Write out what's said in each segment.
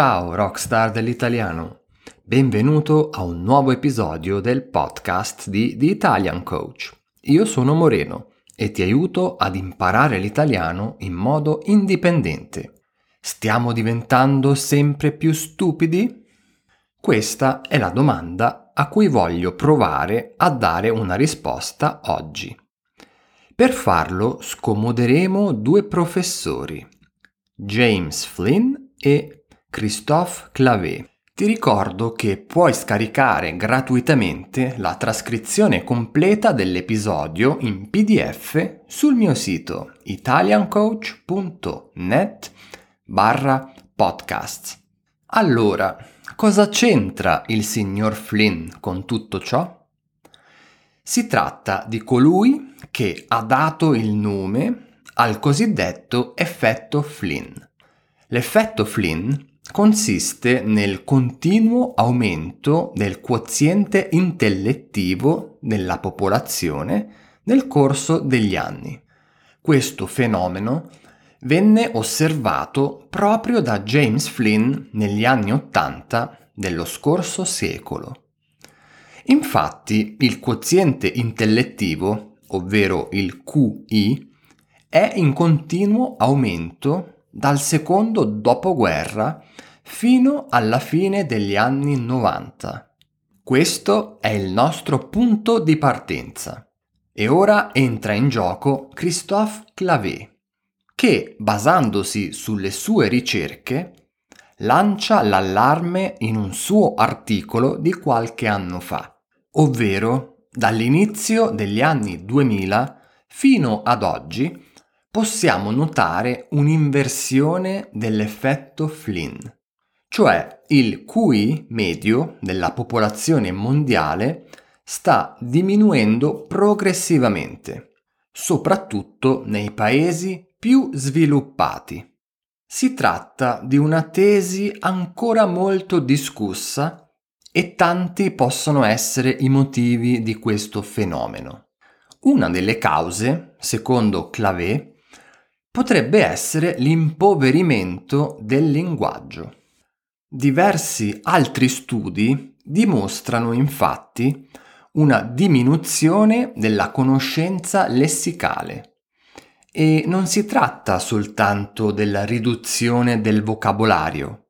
Ciao rockstar dell'italiano, benvenuto a un nuovo episodio del podcast di The Italian Coach. Io sono Moreno e ti aiuto ad imparare l'italiano in modo indipendente. Stiamo diventando sempre più stupidi? Questa è la domanda a cui voglio provare a dare una risposta oggi. Per farlo scomoderemo due professori, James Flynn e Christophe Clavé. Ti ricordo che puoi scaricare gratuitamente la trascrizione completa dell'episodio in PDF sul mio sito italiancoach.net barra podcast. Allora, cosa c'entra il signor Flynn con tutto ciò? Si tratta di colui che ha dato il nome al cosiddetto effetto Flynn. L'effetto Flynn consiste nel continuo aumento del quoziente intellettivo della popolazione nel corso degli anni. Questo fenomeno venne osservato proprio da James Flynn negli anni Ottanta dello scorso secolo. Infatti il quoziente intellettivo, ovvero il QI, è in continuo aumento dal secondo dopoguerra fino alla fine degli anni 90. Questo è il nostro punto di partenza. E ora entra in gioco Christophe Clavé, che, basandosi sulle sue ricerche, lancia l'allarme in un suo articolo di qualche anno fa, ovvero dall'inizio degli anni 2000 fino ad oggi possiamo notare un'inversione dell'effetto Flynn, cioè il QI medio della popolazione mondiale sta diminuendo progressivamente, soprattutto nei paesi più sviluppati. Si tratta di una tesi ancora molto discussa e tanti possono essere i motivi di questo fenomeno. Una delle cause, secondo Clavé, potrebbe essere l'impoverimento del linguaggio. Diversi altri studi dimostrano infatti una diminuzione della conoscenza lessicale e non si tratta soltanto della riduzione del vocabolario.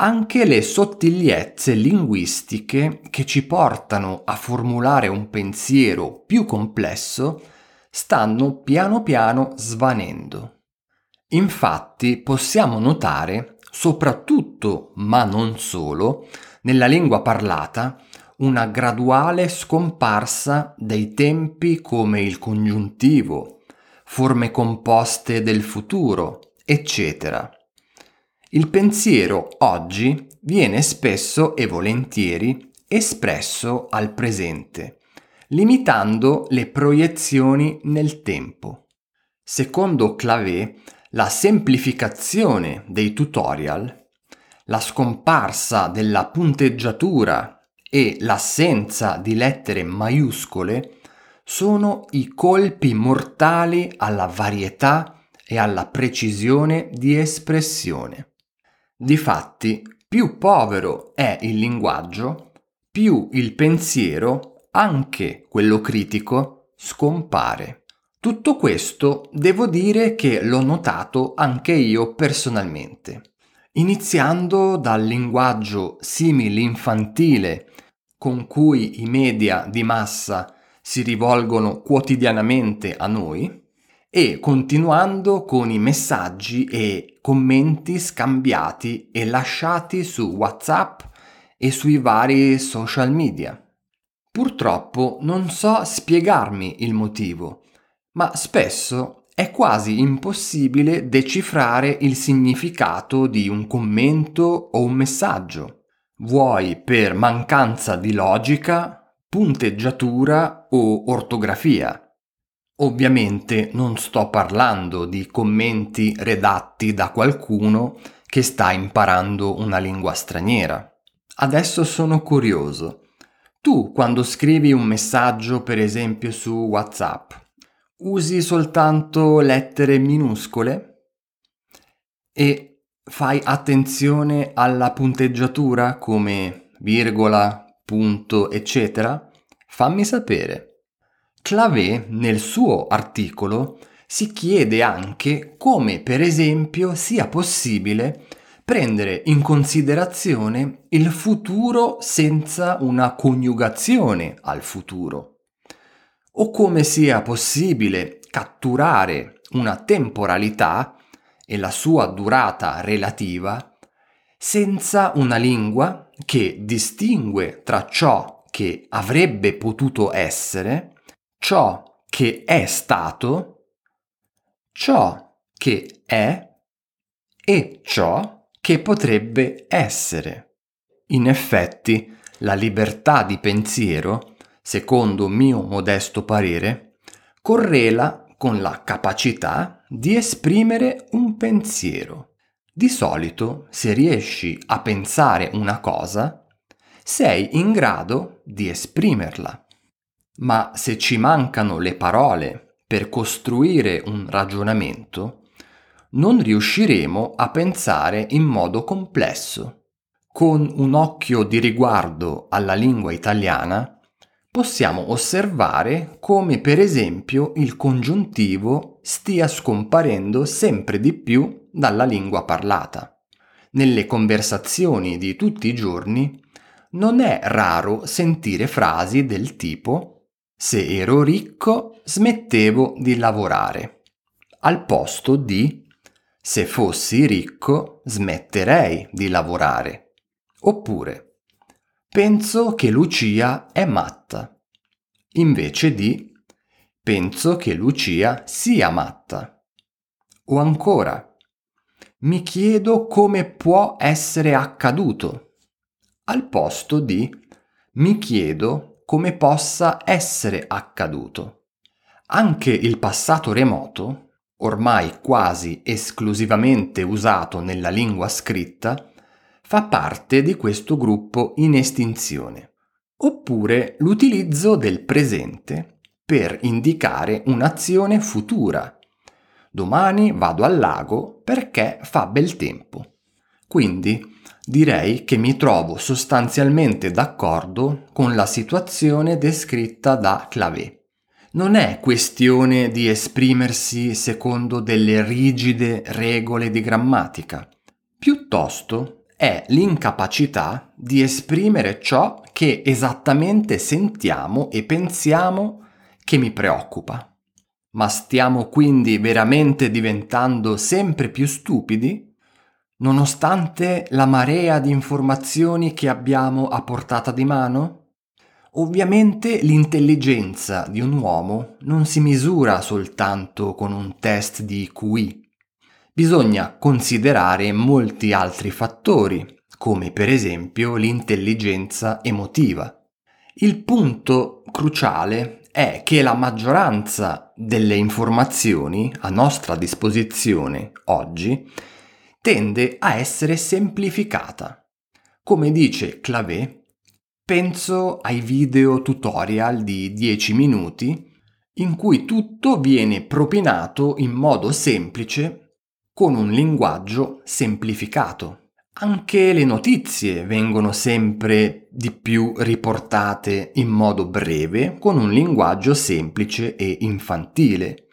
Anche le sottigliezze linguistiche che ci portano a formulare un pensiero più complesso stanno piano piano svanendo. Infatti possiamo notare, soprattutto ma non solo, nella lingua parlata, una graduale scomparsa dei tempi come il congiuntivo, forme composte del futuro, eccetera. Il pensiero oggi viene spesso e volentieri espresso al presente, limitando le proiezioni nel tempo. Secondo Clavé, la semplificazione dei tutorial, la scomparsa della punteggiatura e l'assenza di lettere maiuscole sono i colpi mortali alla varietà e alla precisione di espressione. Difatti, più povero è il linguaggio, più il pensiero, anche quello critico, scompare. Tutto questo devo dire che l'ho notato anche io personalmente. Iniziando dal linguaggio simil-infantile con cui i media di massa si rivolgono quotidianamente a noi e continuando con i messaggi e commenti scambiati e lasciati su WhatsApp e sui vari social media. Purtroppo non so spiegarmi il motivo, ma spesso è quasi impossibile decifrare il significato di un commento o un messaggio, vuoi per mancanza di logica punteggiatura o ortografia. Ovviamente non sto parlando di commenti redatti da qualcuno che sta imparando una lingua straniera. Adesso sono curioso. Tu quando scrivi un messaggio, per esempio su WhatsApp, usi soltanto lettere minuscole? E Fai attenzione alla punteggiatura come virgola, punto, eccetera? Fammi sapere. Clavé nel suo articolo si chiede anche come per esempio sia possibile prendere in considerazione il futuro senza una coniugazione al futuro. O come sia possibile catturare una temporalità e la sua durata relativa senza una lingua che distingue tra ciò che avrebbe potuto essere, ciò che è stato, ciò che è e ciò che potrebbe essere. In effetti, la libertà di pensiero, secondo mio modesto parere, correla con la capacità di esprimere un pensiero. Di solito, se riesci a pensare una cosa, sei in grado di esprimerla. Ma se ci mancano le parole per costruire un ragionamento, non riusciremo a pensare in modo complesso. Con un occhio di riguardo alla lingua italiana, possiamo osservare come per esempio il congiuntivo stia scomparendo sempre di più dalla lingua parlata. Nelle conversazioni di tutti i giorni non è raro sentire frasi del tipo se ero ricco smettevo di lavorare, al posto di se fossi ricco smetterei di lavorare, oppure Penso che Lucia è matta. Invece di penso che Lucia sia matta. O ancora, mi chiedo come può essere accaduto. Al posto di mi chiedo come possa essere accaduto. Anche il passato remoto, ormai quasi esclusivamente usato nella lingua scritta, fa parte di questo gruppo in estinzione, oppure l'utilizzo del presente per indicare un'azione futura. Domani vado al lago perché fa bel tempo. Quindi direi che mi trovo sostanzialmente d'accordo con la situazione descritta da Clavé. Non è questione di esprimersi secondo delle rigide regole di grammatica, piuttosto è l'incapacità di esprimere ciò che esattamente sentiamo e pensiamo che mi preoccupa. Ma stiamo quindi veramente diventando sempre più stupidi? Nonostante la marea di informazioni che abbiamo a portata di mano? Ovviamente l'intelligenza di un uomo non si misura soltanto con un test di QI bisogna considerare molti altri fattori, come per esempio l'intelligenza emotiva. Il punto cruciale è che la maggioranza delle informazioni a nostra disposizione oggi tende a essere semplificata. Come dice Clavé, penso ai video tutorial di 10 minuti in cui tutto viene propinato in modo semplice con un linguaggio semplificato. Anche le notizie vengono sempre di più riportate in modo breve, con un linguaggio semplice e infantile.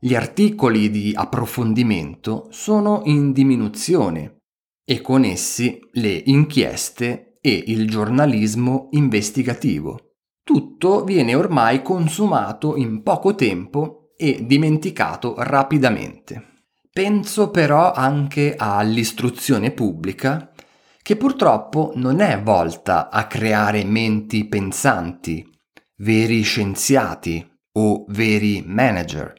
Gli articoli di approfondimento sono in diminuzione e con essi le inchieste e il giornalismo investigativo. Tutto viene ormai consumato in poco tempo e dimenticato rapidamente. Penso però anche all'istruzione pubblica che purtroppo non è volta a creare menti pensanti, veri scienziati o veri manager.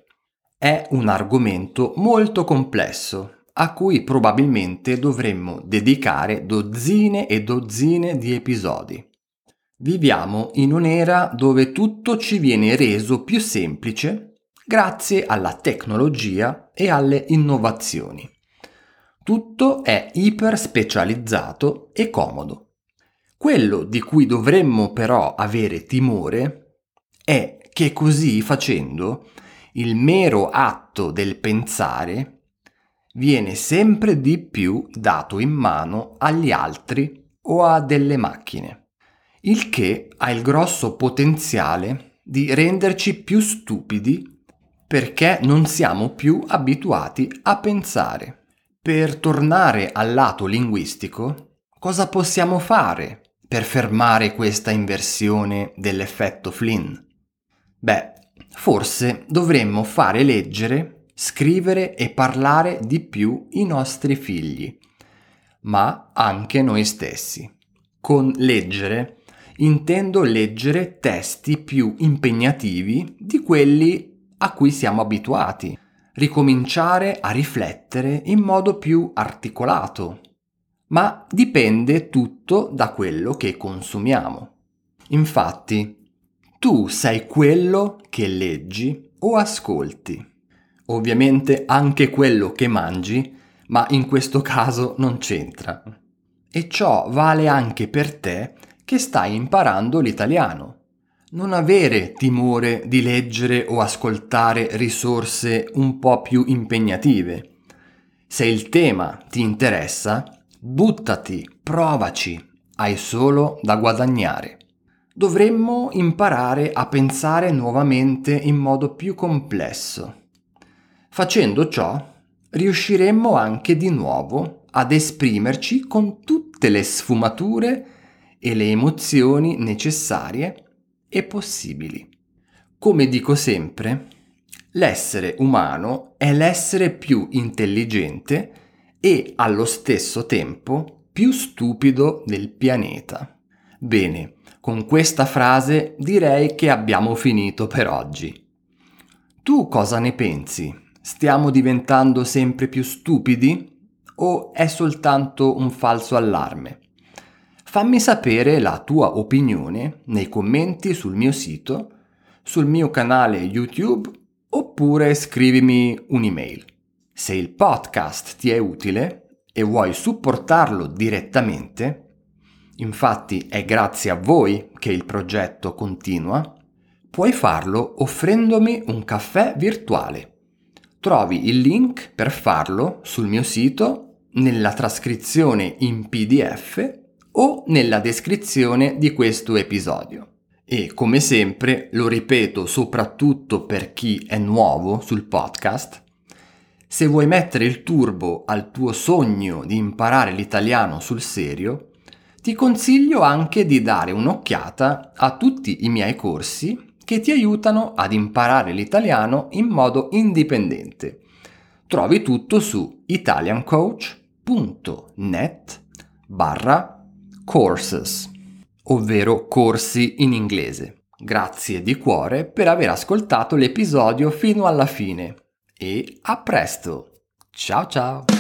È un argomento molto complesso a cui probabilmente dovremmo dedicare dozzine e dozzine di episodi. Viviamo in un'era dove tutto ci viene reso più semplice grazie alla tecnologia e alle innovazioni. Tutto è iper specializzato e comodo. Quello di cui dovremmo però avere timore è che così facendo il mero atto del pensare viene sempre di più dato in mano agli altri o a delle macchine, il che ha il grosso potenziale di renderci più stupidi perché non siamo più abituati a pensare. Per tornare al lato linguistico, cosa possiamo fare per fermare questa inversione dell'effetto Flynn? Beh, forse dovremmo fare leggere, scrivere e parlare di più i nostri figli, ma anche noi stessi. Con leggere intendo leggere testi più impegnativi di quelli a cui siamo abituati ricominciare a riflettere in modo più articolato. Ma dipende tutto da quello che consumiamo. Infatti, tu sei quello che leggi o ascolti. Ovviamente anche quello che mangi, ma in questo caso non c'entra. E ciò vale anche per te che stai imparando l'italiano. Non avere timore di leggere o ascoltare risorse un po' più impegnative. Se il tema ti interessa, buttati, provaci, hai solo da guadagnare. Dovremmo imparare a pensare nuovamente in modo più complesso. Facendo ciò, riusciremmo anche di nuovo ad esprimerci con tutte le sfumature e le emozioni necessarie e possibili. Come dico sempre, l'essere umano è l'essere più intelligente e allo stesso tempo più stupido del pianeta. Bene, con questa frase direi che abbiamo finito per oggi. Tu cosa ne pensi? Stiamo diventando sempre più stupidi? O è soltanto un falso allarme? Fammi sapere la tua opinione nei commenti sul mio sito, sul mio canale YouTube oppure scrivimi un'email. Se il podcast ti è utile e vuoi supportarlo direttamente, infatti è grazie a voi che il progetto continua, puoi farlo offrendomi un caffè virtuale. Trovi il link per farlo sul mio sito, nella trascrizione in PDF o nella descrizione di questo episodio. E come sempre, lo ripeto soprattutto per chi è nuovo sul podcast, se vuoi mettere il turbo al tuo sogno di imparare l'italiano sul serio, ti consiglio anche di dare un'occhiata a tutti i miei corsi che ti aiutano ad imparare l'italiano in modo indipendente. Trovi tutto su italiancoach.net barra courses, ovvero corsi in inglese. Grazie di cuore per aver ascoltato l'episodio fino alla fine e a presto. Ciao ciao!